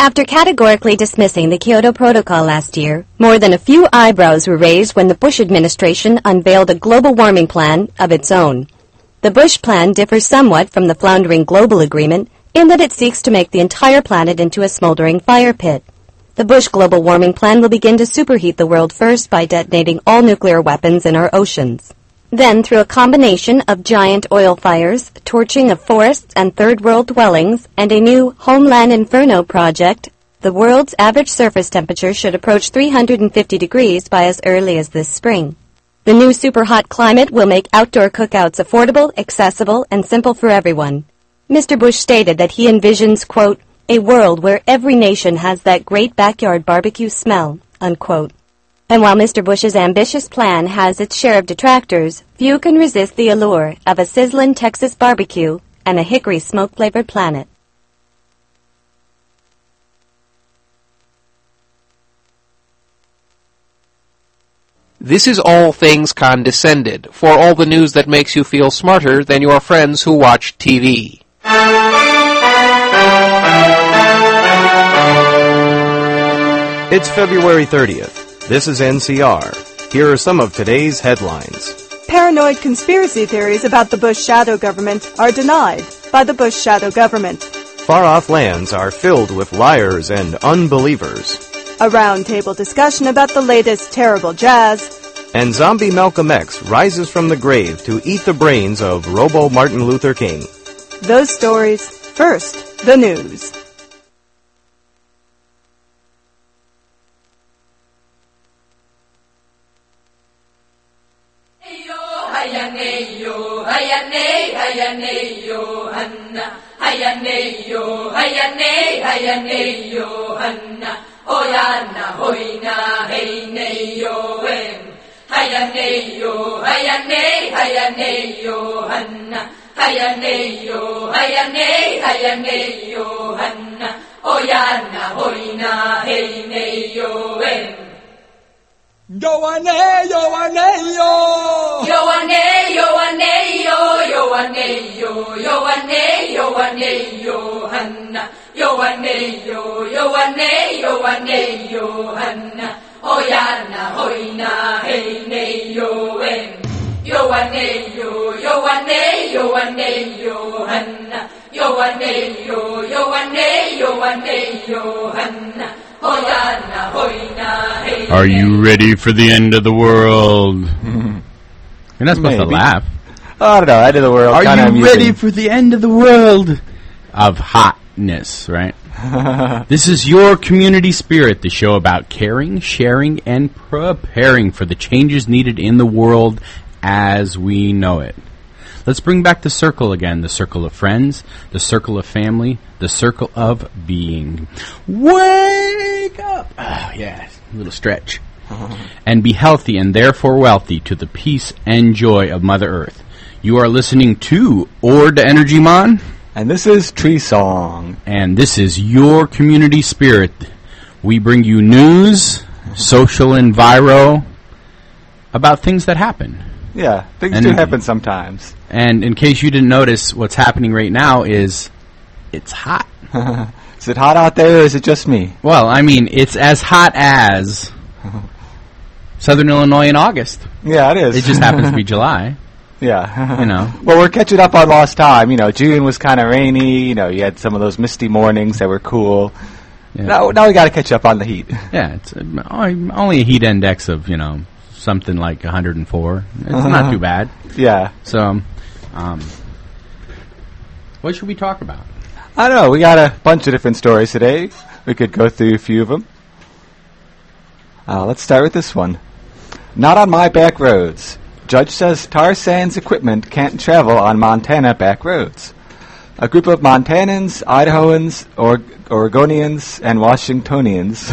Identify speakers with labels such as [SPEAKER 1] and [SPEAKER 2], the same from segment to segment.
[SPEAKER 1] After categorically dismissing the Kyoto Protocol last year, more than a few eyebrows were raised when the Bush administration unveiled a global warming plan of its own. The Bush plan differs somewhat from the floundering global agreement in that it seeks to make the entire planet into a smoldering fire pit. The Bush global warming plan will begin to superheat the world first by detonating all nuclear weapons in our oceans. Then, through a combination of giant oil fires, torching of forests and third world dwellings, and a new Homeland Inferno project, the world's average surface temperature should approach 350 degrees by as early as this spring. The new super hot climate will make outdoor cookouts affordable, accessible, and simple for everyone. Mr. Bush stated that he envisions, quote, a world where every nation has that great backyard barbecue smell, unquote. And while Mr. Bush's ambitious plan has its share of detractors, few can resist the allure of a sizzling Texas barbecue and a hickory smoke-flavored planet.
[SPEAKER 2] This is All Things Condescended, for all the news that makes you feel smarter than your friends who watch TV.
[SPEAKER 3] It's February 30th. This is NCR. Here are some of today's headlines.
[SPEAKER 4] Paranoid conspiracy theories about the Bush shadow government are denied by the Bush shadow government.
[SPEAKER 3] Far off lands are filled with liars and unbelievers.
[SPEAKER 4] A roundtable discussion about the latest terrible jazz.
[SPEAKER 3] And zombie Malcolm X rises from the grave to eat the brains of Robo Martin Luther King.
[SPEAKER 4] Those stories first, the news.
[SPEAKER 5] Hanna hayaneyo hayane hayaneyo hanna oyana hoina heineyo em hayaneyo hayane hayaneyo hanna hayaneyo hayane hayaneyo hanna oyana hoina heineyo em
[SPEAKER 6] Yoane, Yoane, yo.
[SPEAKER 5] Yo, Yoane, yo, Yoane, Yoane, Yohanna. Yoane, yo, Yoane, Yoane, Yohanna. Oyana, hoina, heine, yoen. Yoane, yo, Yoane, Yoane, Yohanna. Yoane, yo, Yoane, Yoane, Yohanna. Oyana, hoina, heine.
[SPEAKER 7] Are you ready for the end of the world? You're not supposed to laugh.
[SPEAKER 8] Oh, I don't know. End of the world.
[SPEAKER 7] Are
[SPEAKER 8] kinda
[SPEAKER 7] you
[SPEAKER 8] amusing.
[SPEAKER 7] ready for the end of the world? Of hotness, right? this is your community spirit, the show about caring, sharing, and preparing for the changes needed in the world as we know it. Let's bring back the circle again the circle of friends, the circle of family, the circle of being. Wake up! Oh, yeah, a little stretch. and be healthy and therefore wealthy to the peace and joy of Mother Earth. You are listening to Ord Energy Mon.
[SPEAKER 8] And this is Tree Song.
[SPEAKER 7] And this is your community spirit. We bring you news, social enviro, about things that happen.
[SPEAKER 8] Yeah, things
[SPEAKER 7] And-
[SPEAKER 8] do happen sometimes.
[SPEAKER 7] And in case you didn't notice, what's happening right now is it's hot.
[SPEAKER 8] is it hot out there or is it just me?
[SPEAKER 7] Well, I mean, it's as hot as Southern Illinois in August.
[SPEAKER 8] Yeah, it is.
[SPEAKER 7] It just happens to be July.
[SPEAKER 8] Yeah.
[SPEAKER 7] You know.
[SPEAKER 8] Well, we're catching up on lost time. You know, June was kind of rainy. You know, you had some of those misty mornings that were cool.
[SPEAKER 7] Yeah.
[SPEAKER 8] Now, now we got to catch up on the heat.
[SPEAKER 7] Yeah, it's uh, only only a heat index of you know something like 104. It's
[SPEAKER 8] Uh-huh.
[SPEAKER 7] not too bad.
[SPEAKER 8] Yeah.
[SPEAKER 7] So, um, what should we talk about?
[SPEAKER 8] I don't know. We got a bunch of different stories today. We could go through a few of them. Uh, let's start with this one. Not on my back roads. Judge says tar sands equipment can't travel on Montana back roads. A group of Montanans, Idahoans, or- Oregonians, and Washingtonians.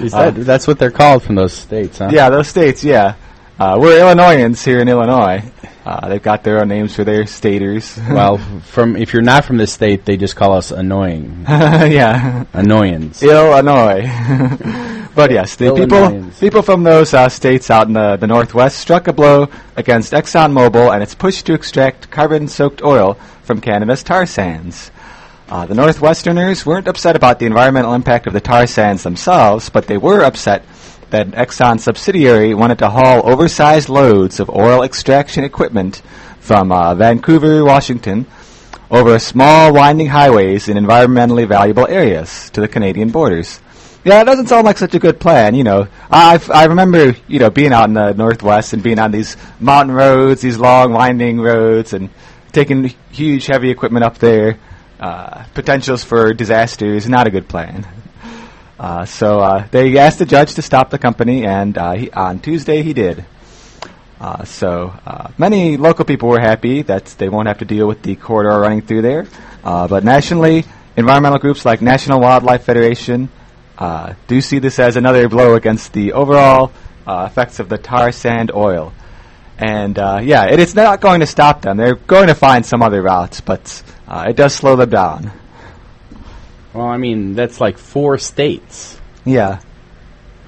[SPEAKER 7] Is
[SPEAKER 8] uh,
[SPEAKER 7] that that's what they're called from those states, huh?
[SPEAKER 8] yeah, those states, yeah. Uh, we're Illinoisans here in Illinois. Uh, they've got their own names for their staters.
[SPEAKER 7] Well, from if you're not from this state, they just call us annoying.
[SPEAKER 8] yeah.
[SPEAKER 7] Annoyance.
[SPEAKER 8] Illinois. but yes, the people people from those uh, states out in the, the northwest struck a blow against ExxonMobil and its push to extract carbon-soaked oil from Canada's tar sands. Uh, the Northwesterners weren't upset about the environmental impact of the tar sands themselves, but they were upset that an Exxon subsidiary wanted to haul oversized loads of oil extraction equipment from uh, Vancouver, Washington, over small winding highways in environmentally valuable areas to the Canadian borders. Yeah, it doesn't sound like such a good plan. You know, I I remember you know being out in the Northwest and being on these mountain roads, these long winding roads, and taking huge heavy equipment up there. Uh, potentials for disaster is not a good plan. Uh, so uh, they asked the judge to stop the company, and uh, he, on Tuesday he did. Uh, so uh, many local people were happy that they won't have to deal with the corridor running through there. Uh, but nationally, environmental groups like National Wildlife Federation do see this as another blow against the overall effects of the tar sand oil. And yeah, it is not going to stop them. They're going to find some other routes, but it does slow them down.
[SPEAKER 7] Well, I mean, that's like four states.
[SPEAKER 8] Yeah.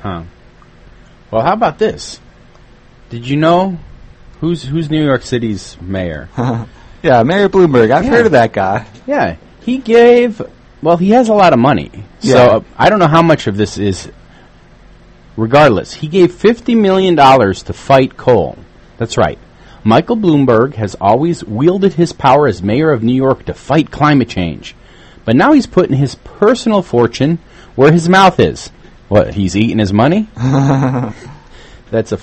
[SPEAKER 7] Huh. Well, how about this? Did you know who's who's New York City's mayor?
[SPEAKER 8] yeah, Mayor Bloomberg. I've
[SPEAKER 7] Yeah.
[SPEAKER 8] heard of that guy.
[SPEAKER 7] yeah, he gave. Well, he has a lot of money,
[SPEAKER 8] Yeah.
[SPEAKER 7] so uh, I don't know how much of this is. Regardless, he gave fifty million dollars to fight coal. That's right. Michael Bloomberg has always wielded his power as mayor of New York to fight climate change, but now he's putting his personal fortune where his mouth is. What? He's eating his money. That's a.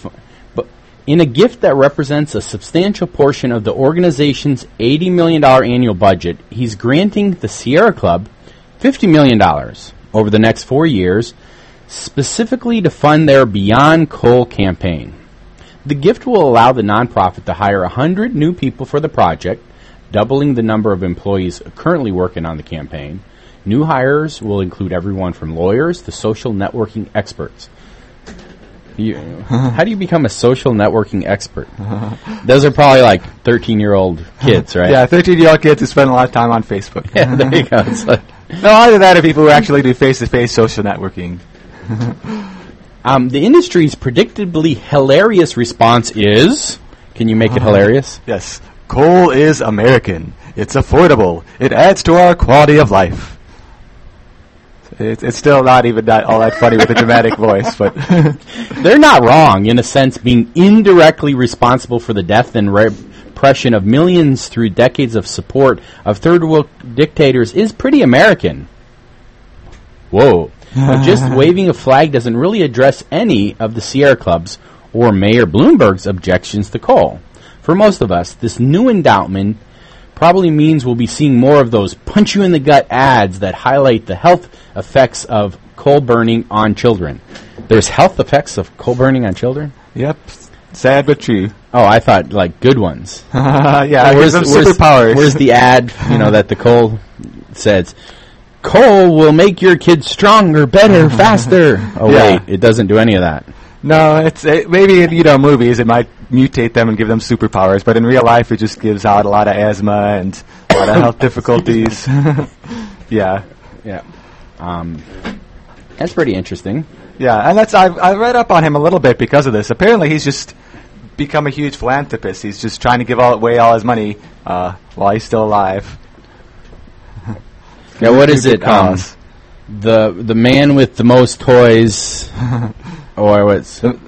[SPEAKER 7] But in a gift that represents a substantial portion of the organization's $80 million annual budget, he's granting the Sierra Club $50 million over the next four years, specifically to fund their Beyond Coal campaign. The gift will allow the nonprofit to hire 100 new people for the project, doubling the number of employees currently working on the campaign. New hires will include everyone from lawyers to social networking experts. You, how do you become a social networking expert? Those are probably like 13 year old kids, right?
[SPEAKER 8] Yeah, 13 year old kids who spend a lot of time on Facebook.
[SPEAKER 7] Yeah, there you go. It's like,
[SPEAKER 8] no, either that or people who actually do face to face social networking.
[SPEAKER 7] um, the industry's predictably hilarious response is can you make it hilarious?
[SPEAKER 8] Yes. Coal is American. It's affordable. It adds to our quality of life. It's, it's still not even that all that funny with a dramatic voice, but
[SPEAKER 7] They're not wrong in a sense, being indirectly responsible for the death and repression of millions through decades of support of third world dictators is pretty American. Whoa. But just waving a flag doesn't really address any of the Sierra Club's or Mayor Bloomberg's objections to coal. For most of us, this new endowment probably means we'll be seeing more of those punch you in the gut ads that highlight the health effects of coal burning on children. There's health effects of coal burning on children?
[SPEAKER 8] yep, sad but true.
[SPEAKER 7] Oh, I thought like good ones.
[SPEAKER 8] yeah, it
[SPEAKER 7] where's, where's-
[SPEAKER 8] superpowers.
[SPEAKER 7] where's the ad, you know, that the coal says, coal will make your kids stronger, better, faster. Oh,
[SPEAKER 8] Yeah.
[SPEAKER 7] wait, it doesn't do any of that.
[SPEAKER 8] No, it's it, maybe in you know movies it might mutate them and give them superpowers, but in real life it just gives out a lot of asthma and a lot of health difficulties. yeah.
[SPEAKER 7] Yeah. Um, that's pretty interesting.
[SPEAKER 8] Yeah, and that's I've I read up on him a little bit because of this. Apparently, he's just become a huge philanthropist. He's just trying to give all, away all his money uh, while he's still alive.
[SPEAKER 7] Yeah, what is it? Um, the the man with the most toys, or what's
[SPEAKER 8] The,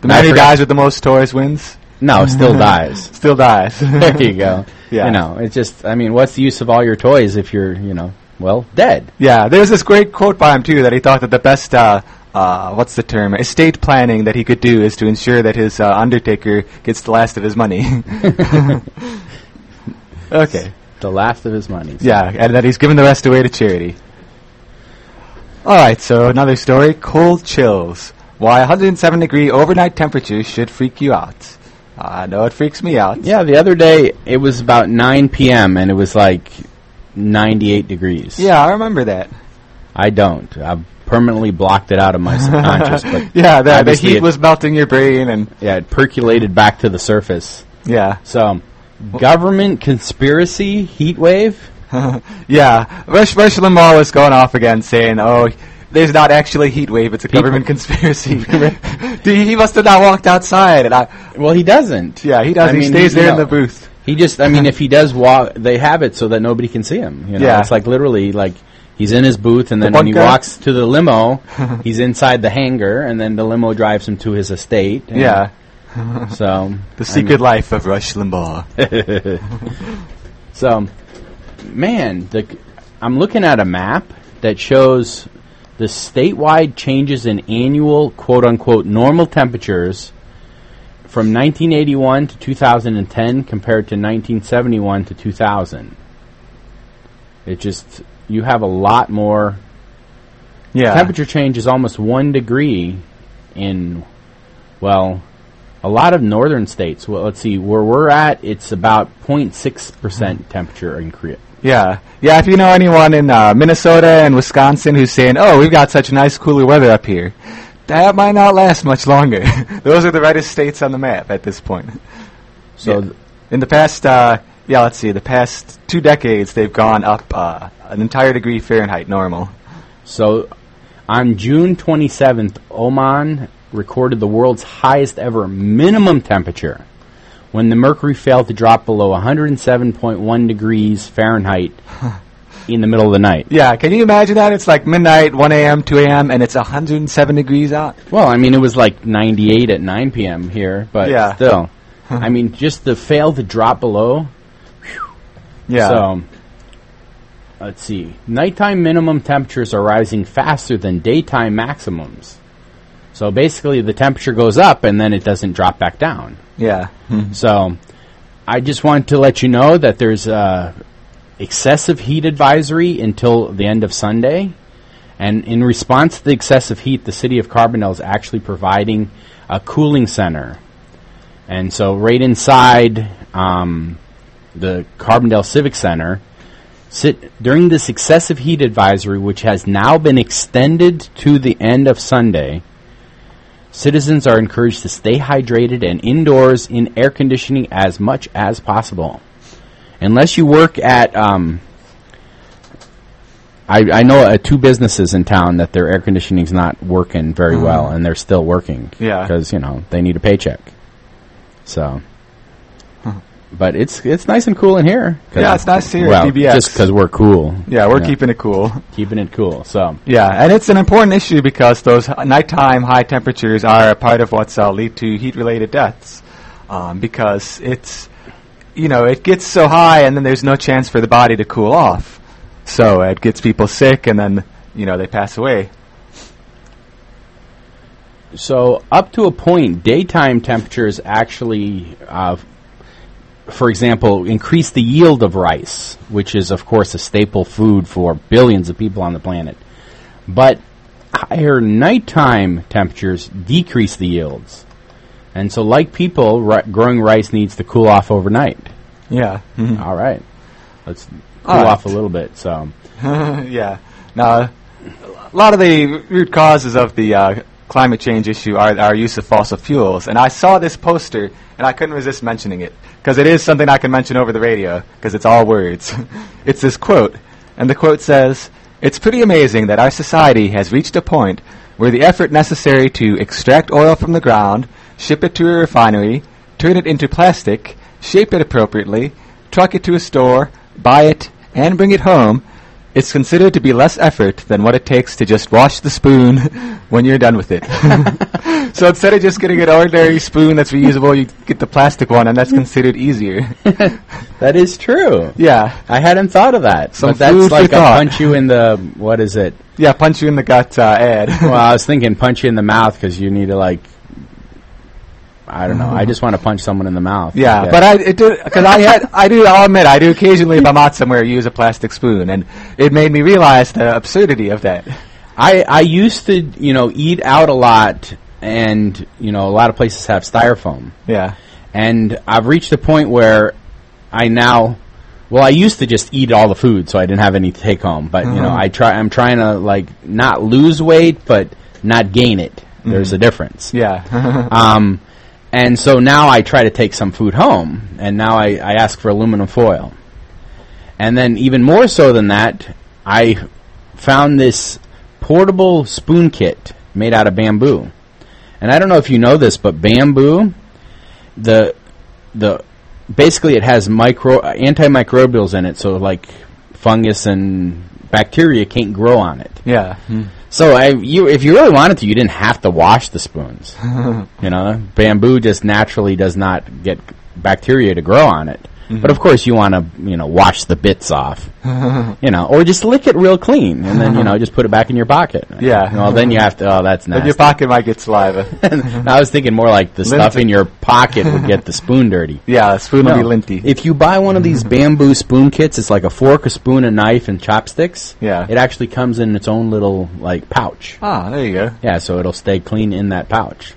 [SPEAKER 8] the man who dies with the most toys wins.
[SPEAKER 7] no, still dies.
[SPEAKER 8] Still dies.
[SPEAKER 7] There you go.
[SPEAKER 8] Yeah.
[SPEAKER 7] You know, it's just. I mean, what's the use of all your toys if you're, you know, well, dead?
[SPEAKER 8] Yeah, there's this great quote by him too that he thought that the best uh, uh, what's the term estate planning that he could do is to ensure that his uh, undertaker gets the last of his money. okay.
[SPEAKER 7] The last of his money.
[SPEAKER 8] Yeah, and that he's given the rest away to charity. All right, so another story: cold chills. Why 107 degree overnight temperatures should freak you out. Ah, I know it freaks me out.
[SPEAKER 7] Yeah, the other day it was about 9 p.m. and it was like 98 degrees.
[SPEAKER 8] Yeah, I remember that.
[SPEAKER 7] I don't. I've permanently blocked it out of my subconscious. But
[SPEAKER 8] Yeah, the, the heat
[SPEAKER 7] it-
[SPEAKER 8] was melting your brain, and
[SPEAKER 7] yeah, it percolated back to the surface.
[SPEAKER 8] yeah,
[SPEAKER 7] So, government conspiracy heat wave.
[SPEAKER 8] yeah. Rush, Rush Limbaugh was going off again, saying, "Oh, there's not actually a heat wave; it's a
[SPEAKER 7] People-
[SPEAKER 8] government conspiracy." he, he must have not walked outside, and I,
[SPEAKER 7] Well, he doesn't.
[SPEAKER 8] yeah, he does.
[SPEAKER 7] I
[SPEAKER 8] he
[SPEAKER 7] mean,
[SPEAKER 8] stays
[SPEAKER 7] you
[SPEAKER 8] there in
[SPEAKER 7] know,
[SPEAKER 8] the booth.
[SPEAKER 7] He just, I mean, if he does walk, they have it so that nobody can see him. You know,
[SPEAKER 8] Yeah.
[SPEAKER 7] it's like literally like he's in his booth, and then when he walks to the limo, he's inside the hangar, and then the limo drives him to his estate.
[SPEAKER 8] Yeah.
[SPEAKER 7] So
[SPEAKER 8] The secret life of Rush Limbaugh.
[SPEAKER 7] So, man, the, I'm looking at a map that shows the statewide changes in annual quote unquote normal temperatures from 1981 to 2010 compared to 1971 to 2000. It just, you have a lot more.
[SPEAKER 8] Yeah.
[SPEAKER 7] Temperature change is almost one degree in, well, a lot of northern states. Well, let's see, where we're at, it's about 0.6% temperature increase.
[SPEAKER 8] Yeah, yeah. If you know anyone in uh, Minnesota and Wisconsin who's saying, "Oh, we've got such nice cooler weather up here," that might not last much longer. Those are the reddest states on the map at this point.
[SPEAKER 7] So,
[SPEAKER 8] Yeah. in the past, uh, yeah, let's see, the past two decades, they've gone up uh, an entire degree Fahrenheit normal.
[SPEAKER 7] so on June 27th, Oman recorded the world's highest ever minimum temperature when the mercury failed to drop below 107.1 degrees Fahrenheit in the middle of the night.
[SPEAKER 8] Yeah, can you imagine that? It's like midnight, 1 a.m., 2 a.m., and it's 107 degrees out.
[SPEAKER 7] Well, I mean, it was like 98 at 9 p.m. here, but
[SPEAKER 8] Yeah.
[SPEAKER 7] still. I mean, just the fail to drop below.
[SPEAKER 8] Yeah.
[SPEAKER 7] So, let's see. Nighttime minimum temperatures are rising faster than daytime maximums. So basically, the temperature goes up and then it doesn't drop back down.
[SPEAKER 8] yeah.
[SPEAKER 7] So, I just want to let you know that there's a excessive heat advisory until the end of Sunday. And in response to the excessive heat, the city of Carbondale is actually providing a cooling center. And so, right inside um, the Carbondale Civic Center, sit during this excessive heat advisory, which has now been extended to the end of Sunday. Citizens are encouraged to stay hydrated and indoors in air conditioning as much as possible. Unless you work at, um, I, I know uh, two businesses in town that their air conditioning's not working very well, and they're still working.
[SPEAKER 8] Yeah.
[SPEAKER 7] because you know they need a paycheck. So, but it's it's nice and cool in here.
[SPEAKER 8] Yeah, it's nice here at
[SPEAKER 7] Well, just because we're cool.
[SPEAKER 8] Yeah, we're keeping it cool.
[SPEAKER 7] keeping it cool. So.
[SPEAKER 8] Yeah, and it's an important issue because those nighttime high temperatures are a part of what's uh, lead to heat-related deaths. Um, because it's, you know, it gets so high and then there's no chance for the body to cool off. So it gets people sick and then, you know, they pass away.
[SPEAKER 7] So up to a point, daytime temperatures actually, uh, for example, increase the yield of rice, which is of course a staple food for billions of people on the planet. But higher nighttime temperatures decrease the yields. And so like people, ri- growing rice needs to cool off overnight.
[SPEAKER 8] Yeah.
[SPEAKER 7] All right. Let's cool
[SPEAKER 8] right.
[SPEAKER 7] off a little bit. So
[SPEAKER 8] yeah. Now, a lot of the root causes of the uh, climate change issue are our use of fossil fuels. And I saw this poster, and I couldn't resist mentioning it because it is something I can mention over the radio because it's all words. it's this quote, and the quote says, "It's pretty amazing that our society has reached a point where the effort necessary to extract oil from the ground, ship it to a refinery, turn it into plastic, shape it appropriately, truck it to a store, buy it, and bring it home." It's considered to be less effort than what it takes to just wash the spoon when you're done with it. so instead of just getting an ordinary spoon that's reusable, you get the plastic one, and that's considered easier.
[SPEAKER 7] that is true.
[SPEAKER 8] yeah,
[SPEAKER 7] I hadn't thought of that. But that's like a
[SPEAKER 8] thought.
[SPEAKER 7] punch you in the what is it?
[SPEAKER 8] yeah, punch you in the gut uh, ad.
[SPEAKER 7] well, I was thinking punch you in the mouth because you need to like. I don't know. I just want to punch someone in the mouth.
[SPEAKER 8] yeah, but I it did because I had I do I'll admit I do occasionally if I'm out somewhere use a plastic spoon, and it made me realize the absurdity of that.
[SPEAKER 7] I I used to you know eat out a lot, and you know a lot of places have styrofoam,
[SPEAKER 8] Yeah,
[SPEAKER 7] and I've reached a point where I now. Well, I used to just eat all the food, so I didn't have any to take home. But you know, I try. I'm trying to like not lose weight, but not gain it. There's a difference.
[SPEAKER 8] yeah,
[SPEAKER 7] Um, and so now I try to take some food home, and now I, I ask for aluminum foil. And then even more so than that, I found this portable spoon kit made out of bamboo. And I don't know if you know this, but bamboo, the the basically it has micro antimicrobials in it, so like fungus and bacteria can't grow on it.
[SPEAKER 8] Yeah. Hmm.
[SPEAKER 7] So I, you, if you really wanted to, you didn't have to wash the spoons. you know, bamboo just naturally does not get bacteria to grow on it.
[SPEAKER 8] Mm-hmm.
[SPEAKER 7] But of course, you want to, you know, wash the bits off. you know, or just lick it real clean, and then you know, just put it back in your pocket.
[SPEAKER 8] Yeah.
[SPEAKER 7] Well, then you have to. Oh, that's
[SPEAKER 8] Then your pocket might get saliva.
[SPEAKER 7] I was thinking more like the stuff in your pocket would get the spoon dirty.
[SPEAKER 8] yeah, spoon will be linty.
[SPEAKER 7] If you buy one of these bamboo spoon kits, it's like a fork, a spoon, a knife, and chopsticks.
[SPEAKER 8] Yeah.
[SPEAKER 7] It actually comes in its own little like pouch.
[SPEAKER 8] ah, there you go.
[SPEAKER 7] Yeah, so it'll stay clean in that pouch.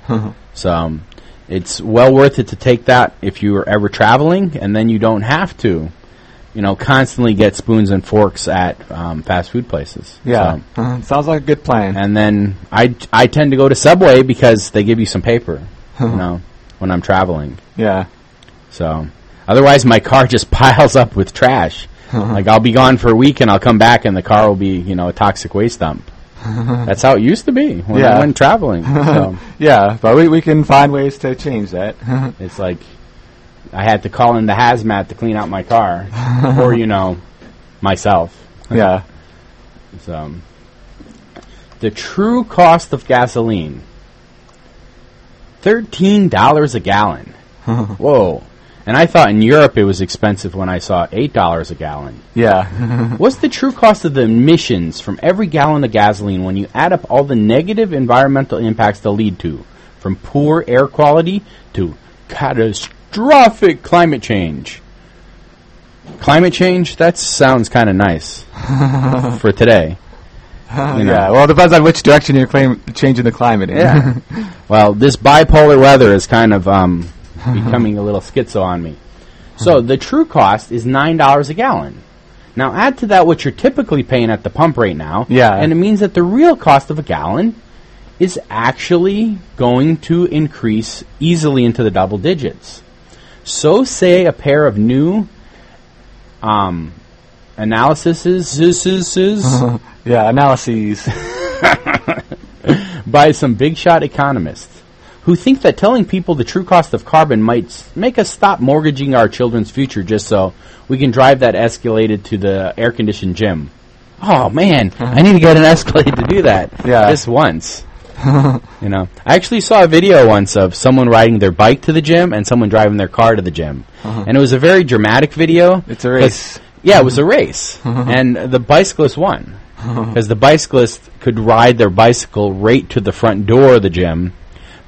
[SPEAKER 7] so um, it's well worth it to take that if you are ever traveling, and then you don't have to, you know, constantly get spoons and forks at um, fast food places.
[SPEAKER 8] Yeah.
[SPEAKER 7] So-
[SPEAKER 8] Uh, sounds like a good plan.
[SPEAKER 7] and then I I tend to go to Subway because they give you some paper, you know, when I'm traveling.
[SPEAKER 8] yeah.
[SPEAKER 7] So otherwise, my car just piles up with trash. like I'll be gone for a week, and I'll come back, and the car will be, you know, a toxic waste dump. That's how it used to be when
[SPEAKER 8] Yeah.
[SPEAKER 7] I went traveling. So
[SPEAKER 8] Yeah, but we, we can find ways to change that.
[SPEAKER 7] it's like I had to call in the hazmat to clean out my car, or you know, myself.
[SPEAKER 8] yeah.
[SPEAKER 7] So the true cost of gasoline: thirteen dollars a gallon. Whoa! And I thought in Europe it was expensive when I saw eight dollars a gallon.
[SPEAKER 8] Yeah.
[SPEAKER 7] What's the true cost of the emissions from every gallon of gasoline when you add up all the negative environmental impacts they'll lead to, from poor air quality to catastrophic climate change? Climate change? That sounds kind of nice for today. You know.
[SPEAKER 8] Yeah. Well, it depends on which direction you're claim- changing the climate in.
[SPEAKER 7] Yeah. well, this bipolar weather is kind of um, becoming a little schizo on me. So the true cost is nine dollars a gallon. Now add to that what you're typically paying at the pump right now.
[SPEAKER 8] Yeah.
[SPEAKER 7] And it means that the real cost of a gallon is actually going to increase easily into the double digits. So say a pair of new um, analyses
[SPEAKER 8] yeah. Analyses.
[SPEAKER 7] by some big shot economists who think that telling people the true cost of carbon might make us stop mortgaging our children's future just so we can drive that Escalade to the air conditioned gym. Oh man, I need to get an Escalade to do that.
[SPEAKER 8] Yeah.
[SPEAKER 7] Just once. you know, I actually saw a video once of someone riding their bike to the gym and someone driving their car to the gym, uh-huh. and it was a very dramatic video.
[SPEAKER 8] It's a race.
[SPEAKER 7] Yeah, it was a race, uh-huh. and the bicyclist won uh-huh. because the bicyclist could ride their bicycle right to the front door of the gym,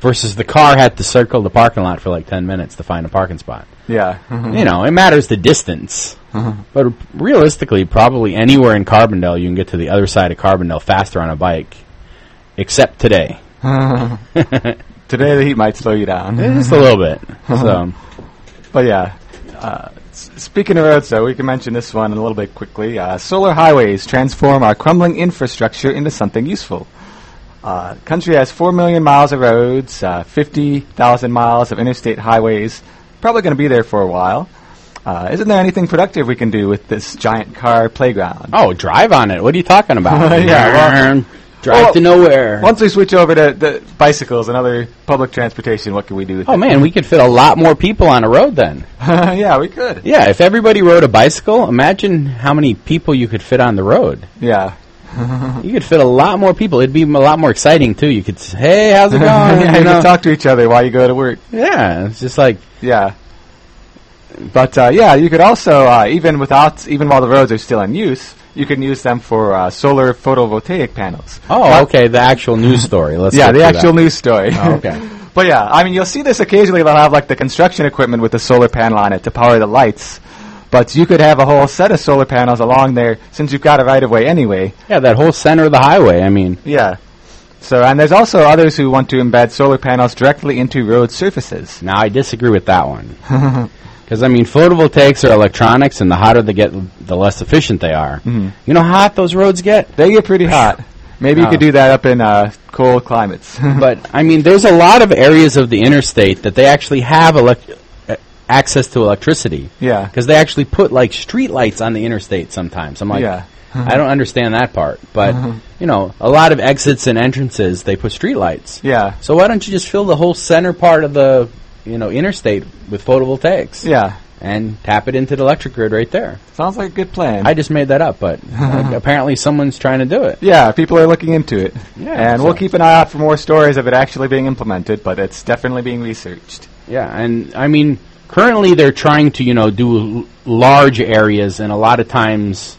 [SPEAKER 7] versus the car had to circle the parking lot for like ten minutes to find a parking spot.
[SPEAKER 8] Yeah.
[SPEAKER 7] You know, it matters the distance, but realistically, probably anywhere in Carbondale, you can get to the other side of Carbondale faster on a bike, except today,
[SPEAKER 8] Today the heat might slow you down.
[SPEAKER 7] just a little bit. So.
[SPEAKER 8] But yeah, uh, speaking of roads, though, we can mention this one a little bit quickly. Uh, solar highways transform our crumbling infrastructure into something useful. Uh, country has 4 million miles of roads, uh, 50,000 miles of interstate highways. Probably going to be there for a while. Uh, isn't there anything productive we can do with this giant car playground?
[SPEAKER 7] Oh, drive on it. What are you talking about?
[SPEAKER 8] Yeah, well-
[SPEAKER 7] drive
[SPEAKER 8] Well,
[SPEAKER 7] to nowhere.
[SPEAKER 8] Once we switch over to the bicycles and other public transportation, what can we do with
[SPEAKER 7] Oh man, we could fit a lot more people on a road then.
[SPEAKER 8] yeah, we could.
[SPEAKER 7] Yeah, if everybody rode a bicycle, imagine how many people you could fit on the road.
[SPEAKER 8] Yeah.
[SPEAKER 7] You could fit a lot more people. It'd be a lot more exciting too. You could say, "Hey, how's it going?"
[SPEAKER 8] yeah,
[SPEAKER 7] You know?
[SPEAKER 8] talk to each other while you go to work.
[SPEAKER 7] yeah, it's just like
[SPEAKER 8] Yeah. But uh, yeah, you could also uh, even without even while the roads are still in use, you can use them for uh, solar photovoltaic panels.
[SPEAKER 7] Oh, okay. The actual news story. Let's
[SPEAKER 8] yeah, the actual
[SPEAKER 7] that.
[SPEAKER 8] news story.
[SPEAKER 7] Oh, okay.
[SPEAKER 8] but yeah, I mean, you'll see this occasionally. They'll have like the construction equipment with the solar panel on it to power the lights. But you could have a whole set of solar panels along there since you've got a right of way anyway.
[SPEAKER 7] Yeah, that whole center of the highway. I mean,
[SPEAKER 8] Yeah. So, and there's also others who want to embed solar panels directly into road surfaces.
[SPEAKER 7] now I disagree with that one. Because I mean, photovoltaics are electronics, and the hotter they get, the less efficient they are.
[SPEAKER 8] Mm-hmm.
[SPEAKER 7] You know how hot those roads get?
[SPEAKER 8] They get pretty hot. Maybe you
[SPEAKER 7] Oh.
[SPEAKER 8] could do that up in uh, cold climates.
[SPEAKER 7] but I mean, there's a lot of areas of the interstate that they actually have elec- uh, access to electricity.
[SPEAKER 8] Yeah.
[SPEAKER 7] Because they actually put like street lights on the interstate sometimes. I'm like,
[SPEAKER 8] Yeah.
[SPEAKER 7] I don't understand that part. But you know, a lot of exits and entrances they put street lights.
[SPEAKER 8] yeah.
[SPEAKER 7] So why don't you just fill the whole center part of the you know interstate with photovoltaics?
[SPEAKER 8] Yeah.
[SPEAKER 7] and tap it into the electric grid right there.
[SPEAKER 8] Sounds like a good plan.
[SPEAKER 7] I just made that up, but uh, apparently someone's trying to do it.
[SPEAKER 8] yeah, people are looking into it.
[SPEAKER 7] Yeah,
[SPEAKER 8] and
[SPEAKER 7] so-
[SPEAKER 8] we'll keep an eye out for more stories of it actually being implemented, but it's definitely being researched.
[SPEAKER 7] Yeah, and I mean, currently they're trying to, you know, do l- large areas, and a lot of times,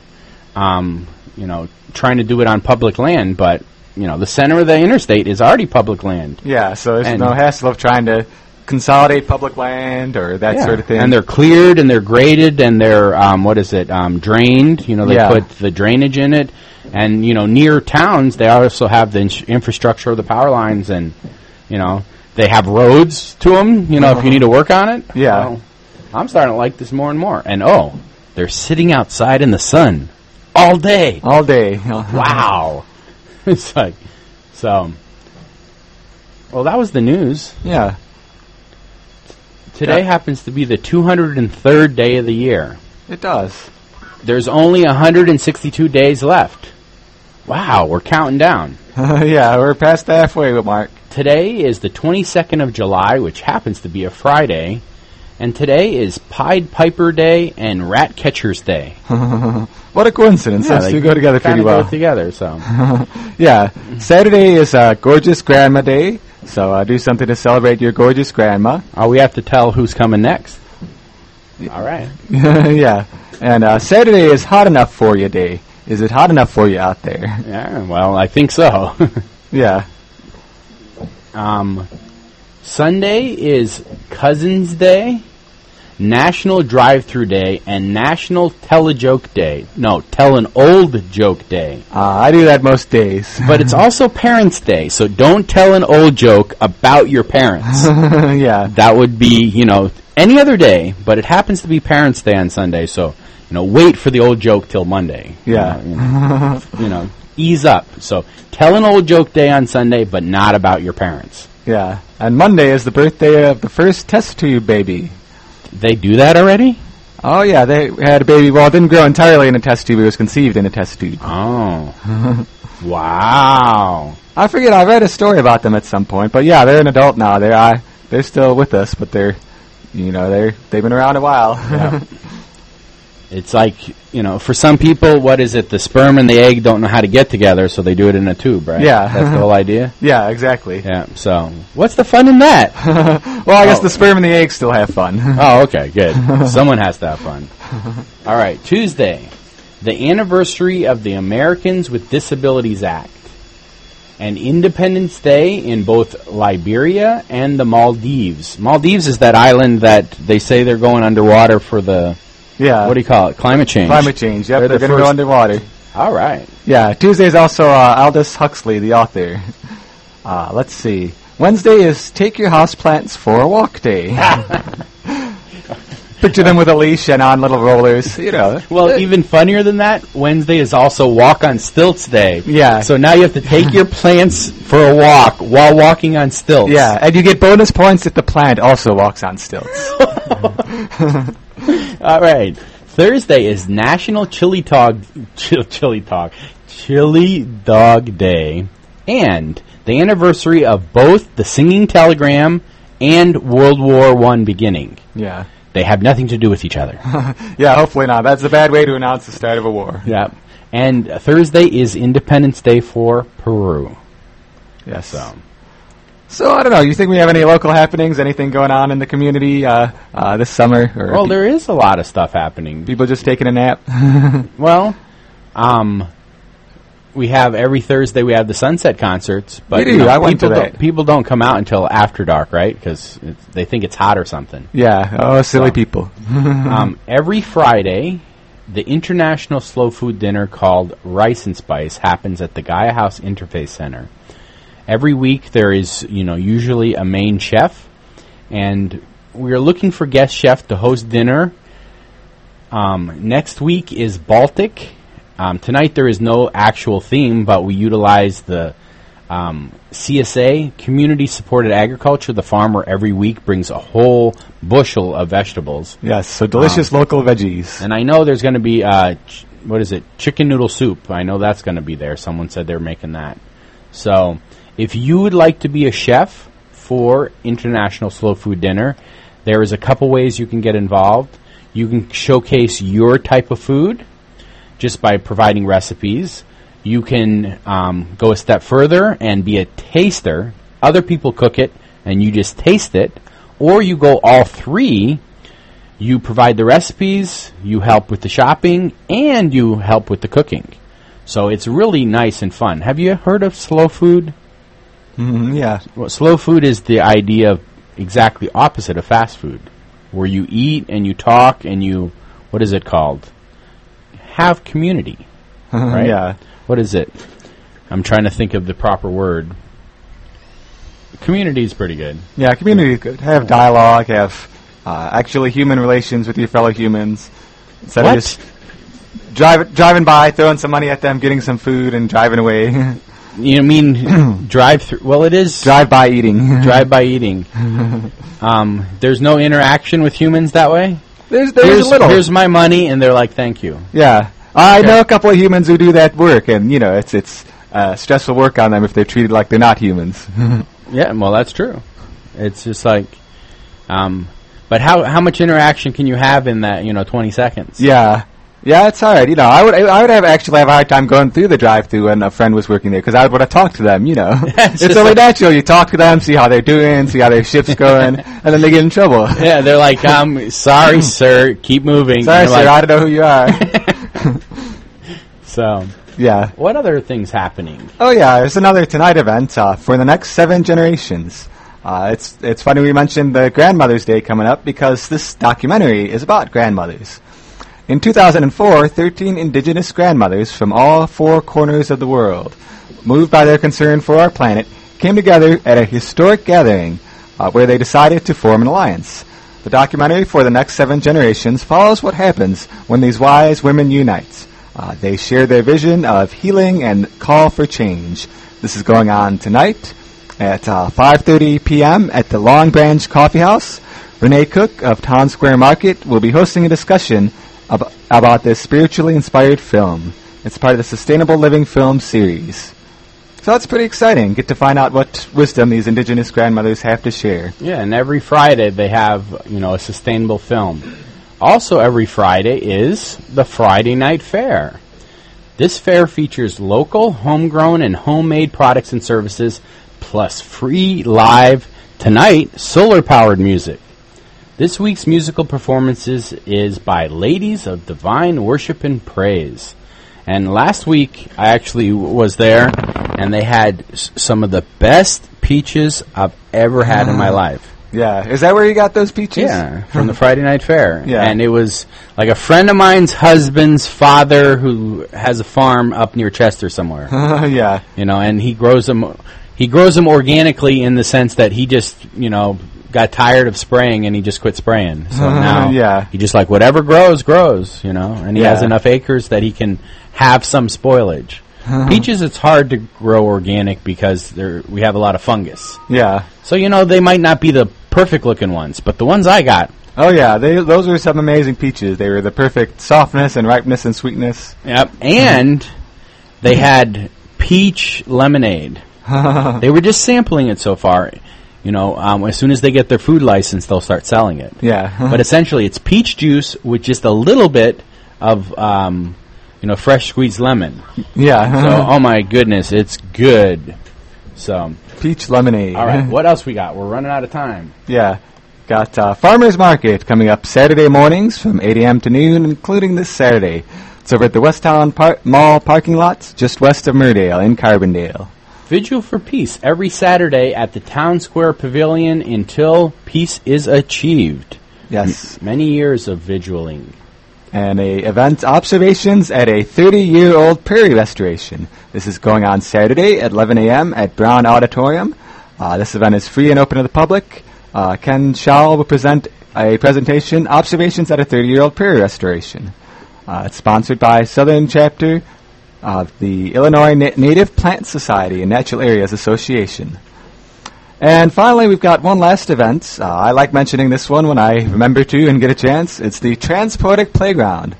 [SPEAKER 7] um, you know, trying to do it on public land, but you know, the center of the interstate is already public land.
[SPEAKER 8] Yeah, so there's
[SPEAKER 7] And-
[SPEAKER 8] no hassle of trying to consolidate public land or that
[SPEAKER 7] Yeah.
[SPEAKER 8] sort of thing.
[SPEAKER 7] And they're cleared and they're graded and they're um, what is it um, drained? You know, they
[SPEAKER 8] Yeah.
[SPEAKER 7] put the drainage in it, and you know, near towns they also have the ins- infrastructure of the power lines, and you know, they have roads to them. You know, if you uh-huh. need to work on it.
[SPEAKER 8] Yeah.
[SPEAKER 7] So, I'm starting to like this more and more. And oh, they're sitting outside in the sun all day.
[SPEAKER 8] all day.
[SPEAKER 7] Wow. it's like so. Well, that was the news.
[SPEAKER 8] Yeah.
[SPEAKER 7] Today
[SPEAKER 8] Yeah.
[SPEAKER 7] happens to be the 203rd day of the year.
[SPEAKER 8] It does.
[SPEAKER 7] There's only 162 days left. Wow, we're counting down.
[SPEAKER 8] yeah, we're past the halfway mark.
[SPEAKER 7] Today is the 22nd of July, which happens to be a Friday, and today is Pied Piper Day and Rat Catcher's Day.
[SPEAKER 8] What a coincidence. Those
[SPEAKER 7] they
[SPEAKER 8] two go together pretty well.
[SPEAKER 7] Go together, so
[SPEAKER 8] Yeah. Saturday is uh, Gorgeous Grandma Day, so uh, do something to celebrate your gorgeous grandma.
[SPEAKER 7] oh, we have to tell who's coming next. All right.
[SPEAKER 8] yeah. And uh, Saturday is Hot Enough For You Day. Is it hot enough for you out there?
[SPEAKER 7] Yeah, well, I think so.
[SPEAKER 8] yeah.
[SPEAKER 7] Um, Sunday is Cousins Day, National Drive-Through Day, and National Tell a Joke Day. No, Tell an Old Joke Day.
[SPEAKER 8] Uh, I do that most days.
[SPEAKER 7] But it's also Parents' Day, so don't tell an old joke about your parents.
[SPEAKER 8] yeah.
[SPEAKER 7] that would be, you know, any other day, but it happens to be Parents' Day on Sunday, so, you know, wait for the old joke till Monday.
[SPEAKER 8] Yeah.
[SPEAKER 7] You know, you know, you know, ease up. So tell an old joke day on Sunday, but not about your parents.
[SPEAKER 8] Yeah. And Monday is the birthday of the first test tube baby.
[SPEAKER 7] They do that already?
[SPEAKER 8] Oh yeah, they had a baby. Well, it didn't grow entirely in a test tube. It was conceived in a test tube.
[SPEAKER 7] Oh. wow.
[SPEAKER 8] I forget. I read a story about them at some point, but yeah, they're an adult now. They're I, they're still with us, but they're, you know, they're they've been around a while.
[SPEAKER 7] It's like, you know, for some people, what is it? The sperm and the egg don't know how to get together, so they do it in a tube, right?
[SPEAKER 8] Yeah.
[SPEAKER 7] That's the whole idea?
[SPEAKER 8] yeah, exactly.
[SPEAKER 7] Yeah, so what's the fun in that?
[SPEAKER 8] Well, I guess
[SPEAKER 7] Oh.
[SPEAKER 8] the sperm and the egg still have fun.
[SPEAKER 7] Oh, okay, good. Someone has to have fun. All right, Tuesday, the anniversary of the Americans with Disabilities Act, and Independence Day in both Liberia and the Maldives. Maldives is that island that they say they're going underwater for the
[SPEAKER 8] yeah.
[SPEAKER 7] what do you call it? Climate change.
[SPEAKER 8] Climate change. Yep,
[SPEAKER 7] They're
[SPEAKER 8] they're,
[SPEAKER 7] the
[SPEAKER 8] going to go underwater.
[SPEAKER 7] All right.
[SPEAKER 8] Yeah, Tuesday is also uh, Aldous Huxley, the author. Uh, let's see. Wednesday is Take Your Houseplants for a Walk Day. Picture them with a leash and on little rollers, you know.
[SPEAKER 7] Well, even funnier than that, Wednesday is also Walk on Stilts Day.
[SPEAKER 8] Yeah.
[SPEAKER 7] So now you have to take your plants for a walk while walking on stilts.
[SPEAKER 8] Yeah, and you get bonus points if the plant also walks on stilts.
[SPEAKER 7] All right. Thursday is National Chili Dog Chili, chili Dog Chili Dog Day and the anniversary of both the Singing Telegram and World War One beginning.
[SPEAKER 8] yeah.
[SPEAKER 7] They have nothing to do with each other.
[SPEAKER 8] Yeah, hopefully not. That's a bad way to announce the start of a war.
[SPEAKER 7] yeah. And Thursday is Independence Day for Peru.
[SPEAKER 8] Yes.
[SPEAKER 7] So
[SPEAKER 8] So I don't know. You think we have any local happenings? Anything going on in the community uh, uh, this summer? Or
[SPEAKER 7] Well, there is a lot of stuff happening.
[SPEAKER 8] people just taking a nap?
[SPEAKER 7] Well, um, we have every Thursday we have the sunset concerts, but
[SPEAKER 8] We do.
[SPEAKER 7] you know,
[SPEAKER 8] I went
[SPEAKER 7] people
[SPEAKER 8] to that.
[SPEAKER 7] Don't, people don't come out until after dark, right? Because they think it's hot or something.
[SPEAKER 8] yeah. Oh, silly
[SPEAKER 7] So.
[SPEAKER 8] people.
[SPEAKER 7] um, every Friday, the international slow food dinner called Rice and Spice happens at the Gaia House Interfaith Center. Every week there is, you know, usually a main chef, and we are looking for guest chef to host dinner. Um, next week is Baltic. Um, tonight there is no actual theme, but we utilize the um, CSA, Community Supported Agriculture. The farmer every week brings a whole bushel of vegetables.
[SPEAKER 8] Yes. So delicious local veggies.
[SPEAKER 7] And I know there's going to be uh, ch- what is it? Chicken noodle soup. I know that's going to be there. Someone said they're making that. So, if you would like to be a chef for International Slow Food Dinner, there is a couple ways you can get involved. You can showcase your type of food just by providing recipes. You can um, go a step further and be a taster. Other people cook it and you just taste it. Or you go all three. You provide the recipes, you help with the shopping, and you help with the cooking. So it's really nice and fun. Have you heard of slow food?
[SPEAKER 8] Mhm, yeah.
[SPEAKER 7] Well, slow food is the idea of exactly opposite of fast food, where you eat and you talk and you, what is it called? Have community, right?
[SPEAKER 8] Yeah.
[SPEAKER 7] What is it? I'm trying to think of the proper word. Community is pretty good.
[SPEAKER 8] Yeah, community is good. Have dialogue, have uh, actually human relations with your fellow humans. Instead
[SPEAKER 7] What?
[SPEAKER 8] of just drive, driving by, throwing some money at them, getting some food, and driving away.
[SPEAKER 7] You mean drive through? Well, it is
[SPEAKER 8] drive by eating.
[SPEAKER 7] drive by eating. Um, there's no interaction with humans that way.
[SPEAKER 8] There's, there's
[SPEAKER 7] here's,
[SPEAKER 8] a little.
[SPEAKER 7] here's my money, and they're like, "Thank you."
[SPEAKER 8] yeah. I
[SPEAKER 7] Okay.
[SPEAKER 8] know a couple of humans who do that work, and, you know, it's it's uh, stressful work on them if they're treated like they're not humans.
[SPEAKER 7] Yeah, well, that's true. It's just like, um, but how how much interaction can you have in that you know 20 seconds?
[SPEAKER 8] Yeah. Yeah, it's hard. You know, I would I would have actually have a hard time going through the drive-through when a friend was working there because I would want to talk to them. You know, it's,
[SPEAKER 7] just
[SPEAKER 8] only
[SPEAKER 7] like-
[SPEAKER 8] natural. You talk to them, see how they're doing, see how their shift's going, and then they get in trouble.
[SPEAKER 7] Yeah, they're like, um, sorry, sir, keep moving.
[SPEAKER 8] Sorry, sir,
[SPEAKER 7] you're
[SPEAKER 8] I don't know who you are.
[SPEAKER 7] so,
[SPEAKER 8] yeah.
[SPEAKER 7] what other things happening?
[SPEAKER 8] Oh yeah, there's another tonight event uh, for the next seven generations. Uh, it's it's funny we mentioned the Grandmother's Day coming up because this documentary is about grandmothers. In 2004, 13 indigenous grandmothers from all four corners of the world, moved by their concern for our planet, came together at a historic gathering uh, where they decided to form an alliance. The documentary for the next seven generations follows what happens when these wise women unite. Uh, they share their vision of healing and call for change. This is going on tonight at uh, 5:30 p.m. at the Longbranch Coffeehouse. Renee Cook of Town Square Market will be hosting a discussion ab- about this spiritually inspired film. It's part of the Sustainable Living Film series. So that's pretty exciting. Get to find out what wisdom these indigenous grandmothers have to share.
[SPEAKER 7] Yeah, and every Friday they have, you know, a sustainable film. Also, every Friday is the Friday Night Fair. This fair features local, homegrown, and homemade products and services, plus free live, tonight, solar powered music. This week's musical performances is by Ladies of Divine Worship and Praise. And last week, I actually was there, and they had s- some of the best peaches I've ever had in my uh-huh. life.
[SPEAKER 8] Yeah, is that where you got those peaches?
[SPEAKER 7] Yeah, from the Friday Night Fair.
[SPEAKER 8] Yeah.
[SPEAKER 7] And it was like a friend of mine's husband's father who has a farm up near Chester somewhere.
[SPEAKER 8] yeah.
[SPEAKER 7] you know, and he grows them he grows them organically in the sense that he just, you know, got tired of spraying and he just quit spraying. So now
[SPEAKER 8] Yeah.
[SPEAKER 7] he just like whatever grows grows, you know, and he has enough acres that he can have some spoilage. Uh-huh. Peaches it's hard to grow organic because there we have a lot of fungus.
[SPEAKER 8] Yeah.
[SPEAKER 7] So you know they might not be the perfect looking ones, but the ones I got,
[SPEAKER 8] Oh yeah, they, those were some amazing peaches. They were the perfect softness and ripeness and sweetness.
[SPEAKER 7] yep, and they had peach lemonade. they were just sampling it so far. You know, um, as soon as they get their food license, they'll start selling it.
[SPEAKER 8] Yeah.
[SPEAKER 7] but essentially, it's peach juice with just a little bit of, um, you know, fresh squeezed lemon.
[SPEAKER 8] yeah.
[SPEAKER 7] So, oh my goodness, it's good. So,
[SPEAKER 8] Peach lemonade.
[SPEAKER 7] all right, what else we got? We're running out of time.
[SPEAKER 8] Yeah. Got uh, Farmers Market coming up Saturday mornings from 8 a.m. to noon, including this Saturday. It's over at the Westtown Par- Mall parking lot, just west of Murdale in Carbondale.
[SPEAKER 7] Vigil for Peace every Saturday at the Town Square Pavilion until peace is achieved.
[SPEAKER 8] Yes.
[SPEAKER 7] Many years of vigiling.
[SPEAKER 8] and a event observations at a 30-year-old prairie restoration. This is going on Saturday at 11 a.m. at Brown Auditorium. Uh, this event is free and open to the public. Uh, Ken Shaw will present a presentation, Observations at a 30-Year-Old Prairie Restoration. Uh, it's sponsored by Southern Chapter of the Illinois Na- Native Plant Society and Natural Areas Association. And finally, we've got one last event. Uh, I like mentioning this one when I remember to and get a chance. It's the Transpoetic Playground.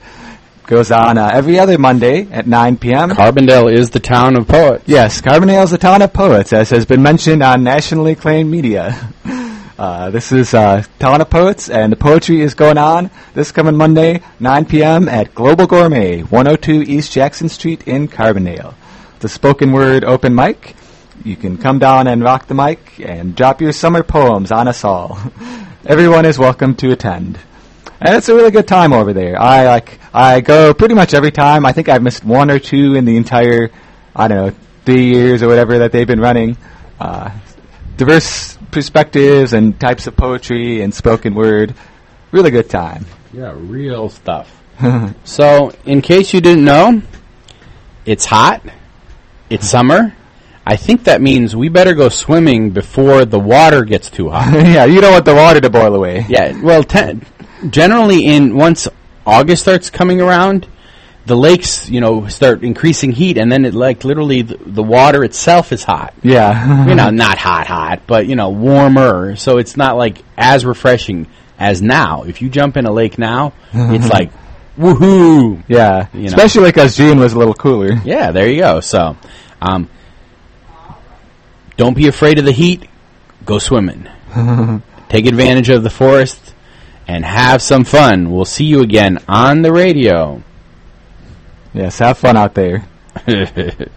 [SPEAKER 8] Goes on uh, every other Monday at 9 p.m.
[SPEAKER 7] Carbondale is the town of poets.
[SPEAKER 8] yes, Carbondale is the town of poets, as has been mentioned on nationally acclaimed media. Uh, this is uh, Town of Poets, and the poetry is going on this coming Monday, 9 p.m. at Global Gourmet, 102 East Jackson Street in Carbondale. The spoken word open mic. You can come down and rock the mic and drop your summer poems on us all. Everyone is welcome to attend. And it's a really good time over there. I like I go pretty much every time. I think I've missed one or two in the entire I don't know three years or whatever that they've been running. Uh, diverse perspectives and types of poetry and spoken word. Really good time.
[SPEAKER 7] Yeah, real stuff. so, in case you didn't know, it's hot. It's summer. I think that means we better go swimming before the water gets too hot.
[SPEAKER 8] yeah, you don't want the water to boil away.
[SPEAKER 7] yeah, well, te- generally, in once August starts coming around, the lakes, you know, start increasing heat, and then it like literally the, the water itself is hot.
[SPEAKER 8] Yeah.
[SPEAKER 7] you know, not hot, hot, but you know, warmer. So it's not like as refreshing as now. If you jump in a lake now, it's like woohoo.
[SPEAKER 8] yeah.
[SPEAKER 7] You know.
[SPEAKER 8] Especially like as June was a little cooler.
[SPEAKER 7] Yeah, there you go. So, um, don't be afraid of the heat. Go swimming. Take advantage of the forest and have some fun. We'll see you again on the radio.
[SPEAKER 8] Yes, have fun out there.